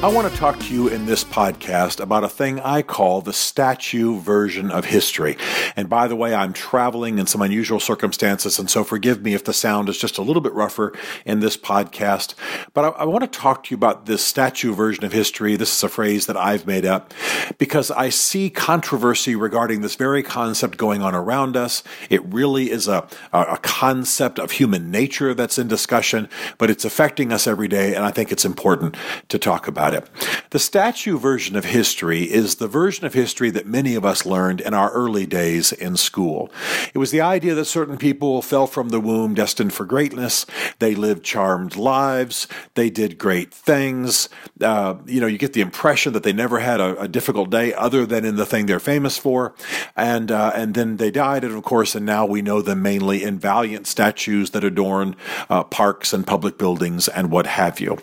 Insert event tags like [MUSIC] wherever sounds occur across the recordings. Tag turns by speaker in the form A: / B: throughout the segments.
A: I want to talk to you in this podcast about a thing I call the statue version of history. And by the way, I'm traveling in some unusual circumstances, and so forgive me if the sound is just a little bit rougher in this podcast. But I, I want to talk to you about this statue version of history. This is a phrase that I've made up because I see controversy regarding this very concept going on around us. It really is a, a concept of human nature that's in discussion, but it's affecting us every day, and I think it's important to talk about about it. The statue version of history is the version of history that many of us learned in our early days in school. It was the idea that certain people fell from the womb destined for greatness. They lived charmed lives. They did great things. Uh, you know, you get the impression that they never had a, a, difficult day other than in the thing they're famous for. And, uh, and then they died, and of course, and now we know them mainly in valiant statues that adorn uh, parks and public buildings and what have you.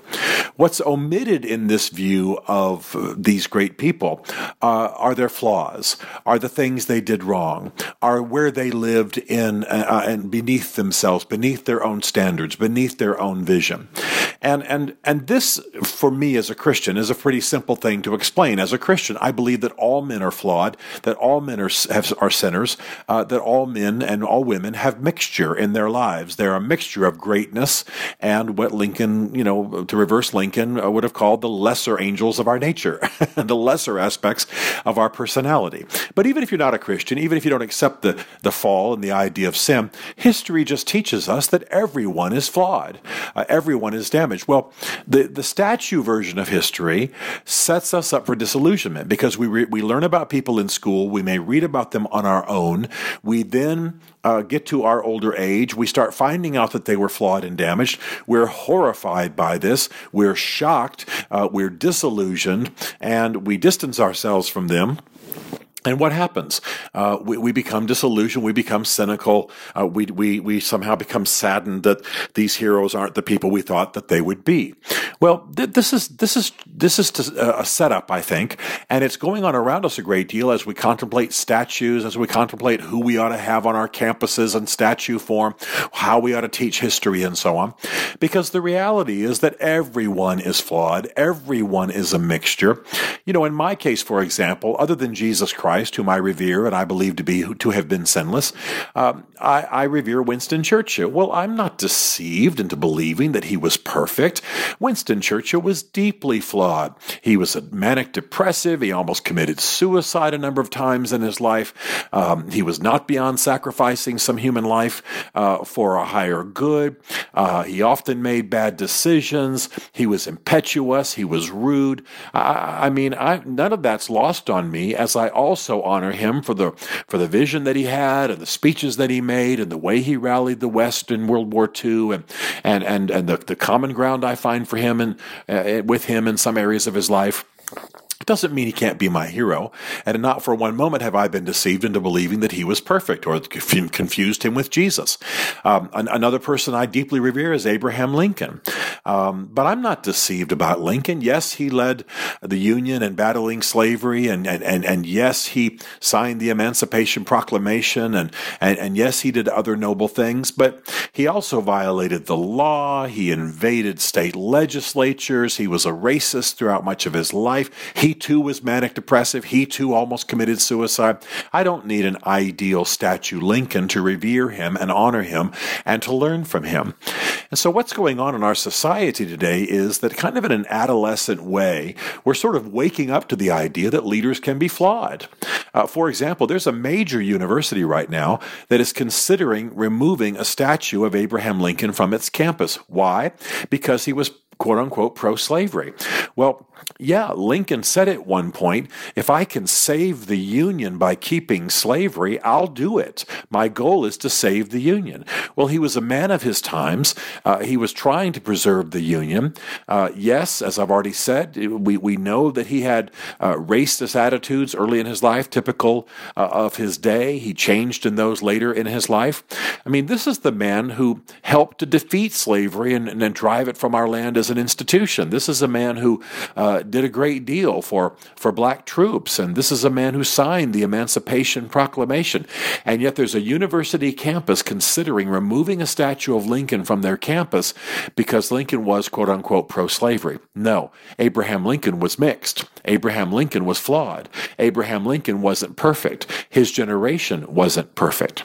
A: What's omitted in this this view of these great people? Uh, are there flaws? Are the things they did wrong? Are where they lived in uh, uh, and beneath themselves, beneath their own standards, beneath their own vision? And and and this, for me as a Christian, is a pretty simple thing to explain. As a Christian, I believe that all men are flawed, that all men are have, are sinners, uh, that all men and all women have mixture in their lives. They're a mixture of greatness and what Lincoln, you know, to reverse Lincoln, uh, would have called the lesser angels of our nature, [LAUGHS] the lesser aspects of our personality. But even if you're not a Christian, even if you don't accept the, the fall and the idea of sin, history just teaches us that everyone is flawed. Uh, everyone is damaged. Well, the, the statue version of history sets us up for disillusionment because we, re, we learn about people in school, we may read about them on our own. We then uh, get to our older age, we start finding out that they were flawed and damaged. We're horrified by this. We're shocked. Uh, we're disillusioned, and we distance ourselves from them. And what happens? Uh, we, we, become disillusioned. We become cynical. Uh, we, we, we somehow become saddened that these heroes aren't the people we thought that they would be. Well, th- this is this is this is to, uh, a setup, I think, and it's going on around us a great deal as we contemplate statues, as we contemplate who we ought to have on our campuses in statue form, how we ought to teach history, and so on. Because the reality is that everyone is flawed. Everyone is a mixture. You know, in my case, for example, other than Jesus Christ whom I revere and I believe to be to have been sinless, um, I, I revere Winston Churchill. Well, I'm not deceived into believing that he was perfect. Winston Churchill was deeply flawed. He was a manic depressive. He almost committed suicide a number of times in his life. Um, he was not beyond sacrificing some human life uh, for a higher good. Uh, he often made bad decisions. He was impetuous. He was rude. I, I mean, I, none of that's lost on me as I also also honor him for the for the vision that he had and the speeches that he made and the way he rallied the West in World War II and and and and the, the common ground I find for him and uh, with him in some areas of his life. Doesn't mean he can't be my hero, and not for one moment have I been deceived into believing that he was perfect or confused him with Jesus. Um, another person I deeply revere is Abraham Lincoln. Um, but I'm not deceived about Lincoln. Yes, he led the Union and battling slavery, and, and, and, and yes, he signed the Emancipation Proclamation, and, and, and yes, he did other noble things, but he also violated the law. He invaded state legislatures. He was a racist throughout much of his life. He too was manic depressive. He too almost committed suicide. I don't need an ideal statue Lincoln to revere him and honor him and to learn from him. And so what's going on in our society today is that kind of in an adolescent way, we're sort of waking up to the idea that leaders can be flawed. Uh, for example, there's a major university right now that is considering removing a statue of Abraham Lincoln from its campus. Why? Because he was quote unquote pro slavery. Well, yeah, Lincoln said at one point, if I can save the Union by keeping slavery, I'll do it. My goal is to save the Union. Well, he was a man of his times. Uh, he was trying to preserve the Union. Uh, yes, as I've already said, we, we know that he had uh, racist attitudes early in his life, typical uh, of his day. He changed in those later in his life. I mean, this is the man who helped to defeat slavery and, and, drive it from our land as an institution. This is a man who uh, did a great deal for, for black troops. And this is a man who signed the Emancipation Proclamation. And yet there's a university campus considering removing a statue of Lincoln from their campus because Lincoln was, quote unquote, pro slavery. No, Abraham Lincoln was mixed. Abraham Lincoln was flawed. Abraham Lincoln wasn't perfect. His generation wasn't perfect.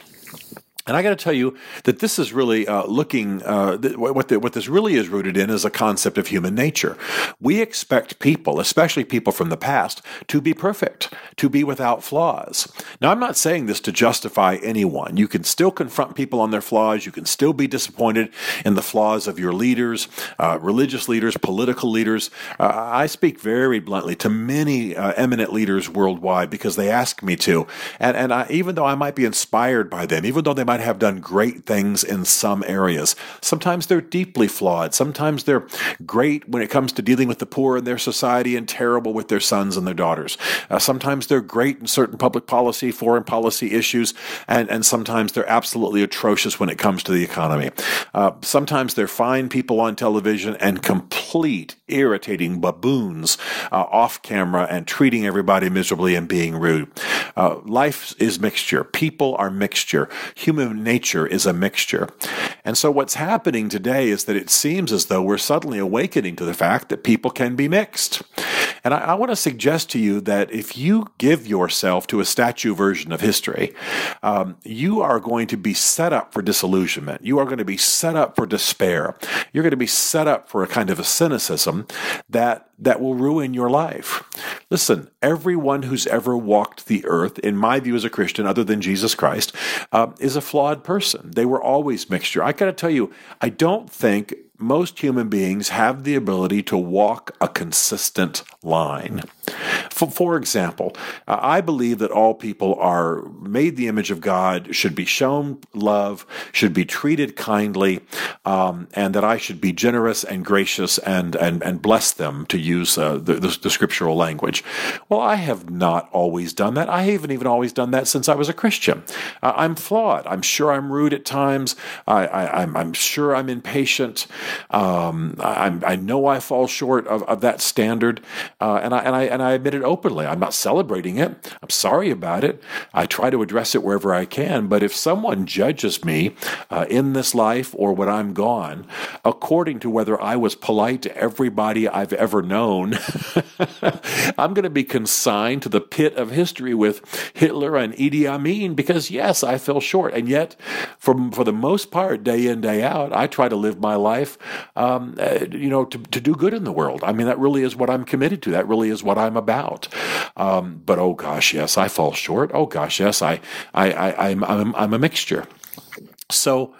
A: And I got to tell you that this is really uh, looking, uh, th- what, the, what this really is rooted in is a concept of human nature. We expect people, especially people from the past, to be perfect, to be without flaws. Now, I'm not saying this to justify anyone. You can still confront people on their flaws. You can still be disappointed in the flaws of your leaders, uh, religious leaders, political leaders. Uh, I speak very bluntly to many uh, eminent leaders worldwide because they ask me to. And, and I, even though I might be inspired by them, even though they might have done great things in some areas. Sometimes they're deeply flawed. Sometimes they're great when it comes to dealing with the poor in their society and terrible with their sons and their daughters. Uh, sometimes they're great in certain public policy, foreign policy issues, and, and sometimes they're absolutely atrocious when it comes to the economy. Uh, sometimes they're fine people on television and complete irritating baboons uh, off camera and treating everybody miserably and being rude. Uh, life is mixture. People are mixture. Human nature is a mixture. And so what's happening today is that it seems as though we're suddenly awakening to the fact that people can be mixed. And I, I want to suggest to you that if you give yourself to a statue version of history, um, you are going to be set up for disillusionment. You are going to be set up for despair. You're going to be set up for a kind of a cynicism that that will ruin your life. Listen, everyone who's ever walked the earth, in my view as a Christian, other than Jesus Christ, uh, is a flawed person. They were always mixture. I got to tell you, I don't think most human beings have the ability to walk a consistent line. For, for example, uh, I believe that all people are made the image of God, should be shown love, should be treated kindly, um, and that I should be generous and gracious and and and bless them to use uh, the, the, the scriptural language. Well, I have not always done that. I haven't even always done that since I was a Christian. Uh, I'm flawed. I'm sure I'm rude at times. I, I'm sure I'm impatient. Um, I, I, know I fall short of, of that standard, uh, and I and I and I admit it openly. I'm not celebrating it. I'm sorry about it. I try to address it wherever I can. But if someone judges me uh, in this life or when I'm gone, according to whether I was polite to everybody I've ever known, [LAUGHS] I'm going to be consigned to the pit of history with Hitler and Idi Amin because yes, I fell short, and yet, for for the most part, day in day out, I try to live my life um, uh, you know, to, to do good in the world. I mean, that really is what I'm committed to. That really is what I'm about. Um, but oh gosh, yes, I fall short. Oh gosh, yes, I, I, I I'm, I'm, I'm a mixture. So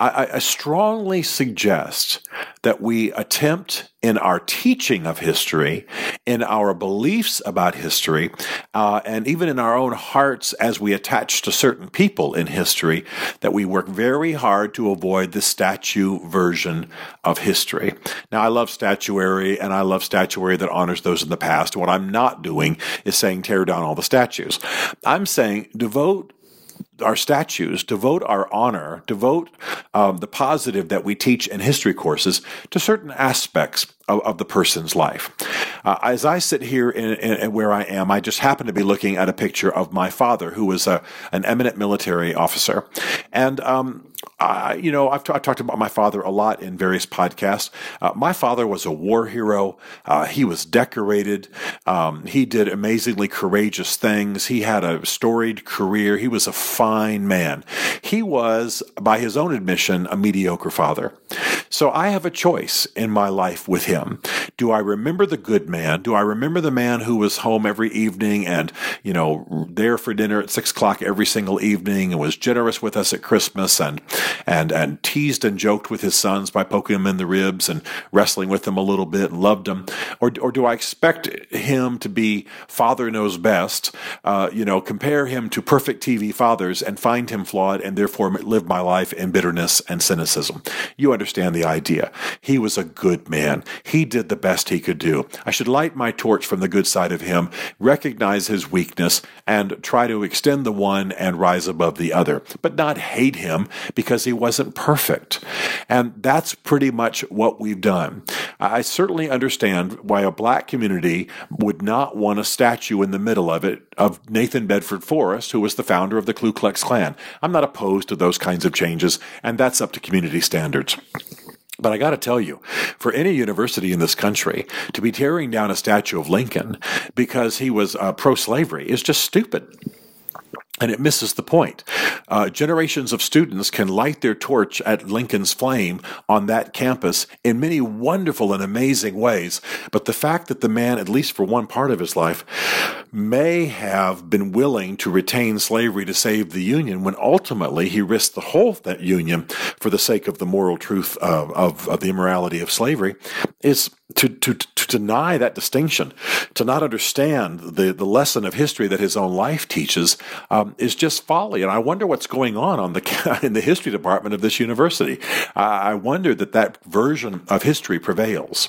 A: I, I, strongly suggest that we attempt in our teaching of history, in our beliefs about history, uh, and even in our own hearts as we attach to certain people in history, that we work very hard to avoid the statue version of history. Now, I love statuary and I love statuary that honors those in the past. What I'm not doing is saying tear down all the statues. I'm saying devote our statues, devote our honor, devote um, the positive that we teach in history courses to certain aspects of, of the person's life. Uh, as I sit here in, in, where I am, I just happen to be looking at a picture of my father, who was a, an eminent military officer. And um, uh, you know, I've, t- I've, talked about my father a lot in various podcasts. Uh, my father was a war hero. Uh, he was decorated. Um, he did amazingly courageous things. He had a storied career. He was a fine man. He was, by his own admission, a mediocre father. So I have a choice in my life with him. Do I remember the good man? Do I remember the man who was home every evening and, you know, there for dinner at six o'clock every single evening and was generous with us at Christmas and and and teased and joked with his sons by poking them in the ribs and wrestling with them a little bit and loved them, or or do I expect him to be father knows best? Uh, you know, compare him to perfect TV fathers and find him flawed and therefore live my life in bitterness and cynicism. You understand the idea. He was a good man. He did the best he could do. I should light my torch from the good side of him, recognize his weakness, and try to extend the one and rise above the other, but not hate him because he wasn't perfect. And that's pretty much what we've done. I certainly understand why a black community would not want a statue in the middle of it of Nathan Bedford Forrest, who was the founder of the Ku Klux Klan. I'm not opposed to those kinds of changes, and that's up to community standards. But I got to tell you, for any university in this country to be tearing down a statue of Lincoln because he was uh, pro slavery is just stupid and it misses the point. Uh, generations of students can light their torch at Lincoln's flame on that campus in many wonderful and amazing ways. But the fact that the man, at least for one part of his life, may have been willing to retain slavery to save the Union when ultimately he risked the whole that Union for the sake of the moral truth of, of, of the immorality of slavery is to, to, to deny that distinction, to not understand the, the lesson of history that his own life teaches, um, is just folly. And I wonder what's going on on the [LAUGHS] in the history department of this university. I wonder that that version of history prevails.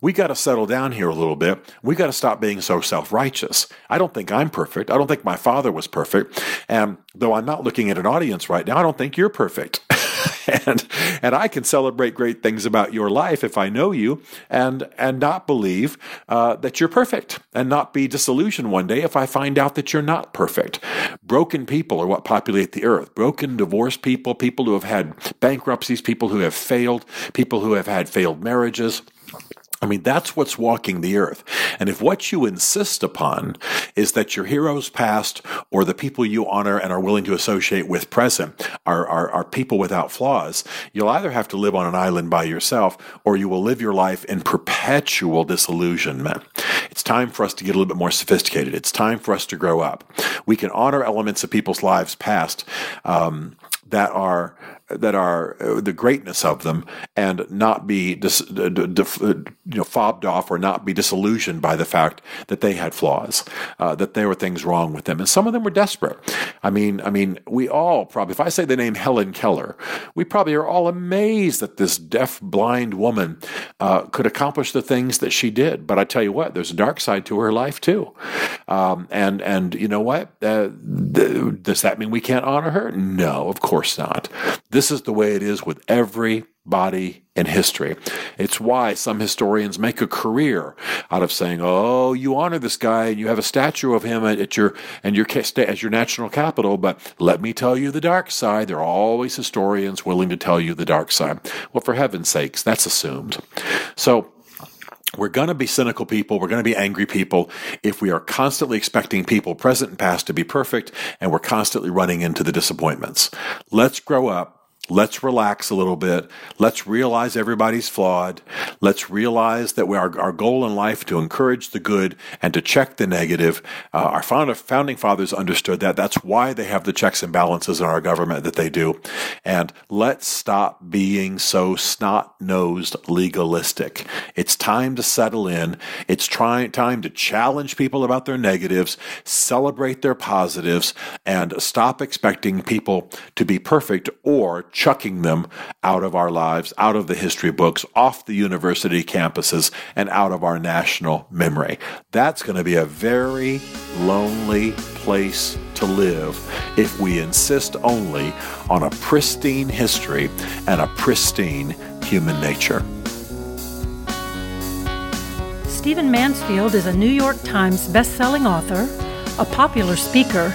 A: We got to settle down here a little bit. We got to stop being so self righteous. I don't think I'm perfect. I don't think my father was perfect. And though I'm not looking at an audience right now, I don't think you're perfect. [LAUGHS] [LAUGHS] and and I can celebrate great things about your life if I know you, and and not believe uh, that you're perfect, and not be disillusioned one day if I find out that you're not perfect. Broken people are what populate the earth. Broken, divorced people, people who have had bankruptcies, people who have failed, people who have had failed marriages. I mean, that's what's walking the earth. And if what you insist upon is that your heroes past or the people you honor and are willing to associate with present are, are, are, people without flaws, you'll either have to live on an island by yourself or you will live your life in perpetual disillusionment. It's time for us to get a little bit more sophisticated. It's time for us to grow up. We can honor elements of people's lives past um, that are that are uh, the greatness of them and not be dis, uh, uh, you know fobbed off or not be disillusioned by the fact that they had flaws, uh, that there were things wrong with them, and some of them were desperate. I mean, I mean, we all probably, if I say the name Helen Keller, we probably are all amazed that this deaf, blind woman uh, could accomplish the things that she did. But I tell you what, there's a dark side to her life too, um, and and you know what? Uh, does that mean we can't honor her? No, of course not. This is the way it is with every body in history. It's why some historians make a career out of saying, "Oh, you honor this guy and you have a statue of him at your and your as your national capital." But let me tell you the dark side. There are always historians willing to tell you the dark side. Well, for heaven's sakes, that's assumed. So we're going to be cynical people. We're going to be angry people if we are constantly expecting people present and past to be perfect and we're constantly running into the disappointments. Let's grow up. Let's relax a little bit. Let's realize everybody's flawed. Let's realize that we, our, our goal in life to encourage the good and to check the negative. Uh, our founding fathers understood that. That's why they have the checks and balances in our government that they do. And let's stop being so snot nosed legalistic. It's time to settle in. It's trying, time to challenge people about their negatives, celebrate their positives, and stop expecting people to be perfect or chucking them out of our lives, out of the history books, off the university campuses, and out of our national memory. That's going to be a very lonely place to live if we insist only on a pristine history and a pristine human nature.
B: Stephen Mansfield is a New York Times bestselling author, a popular speaker,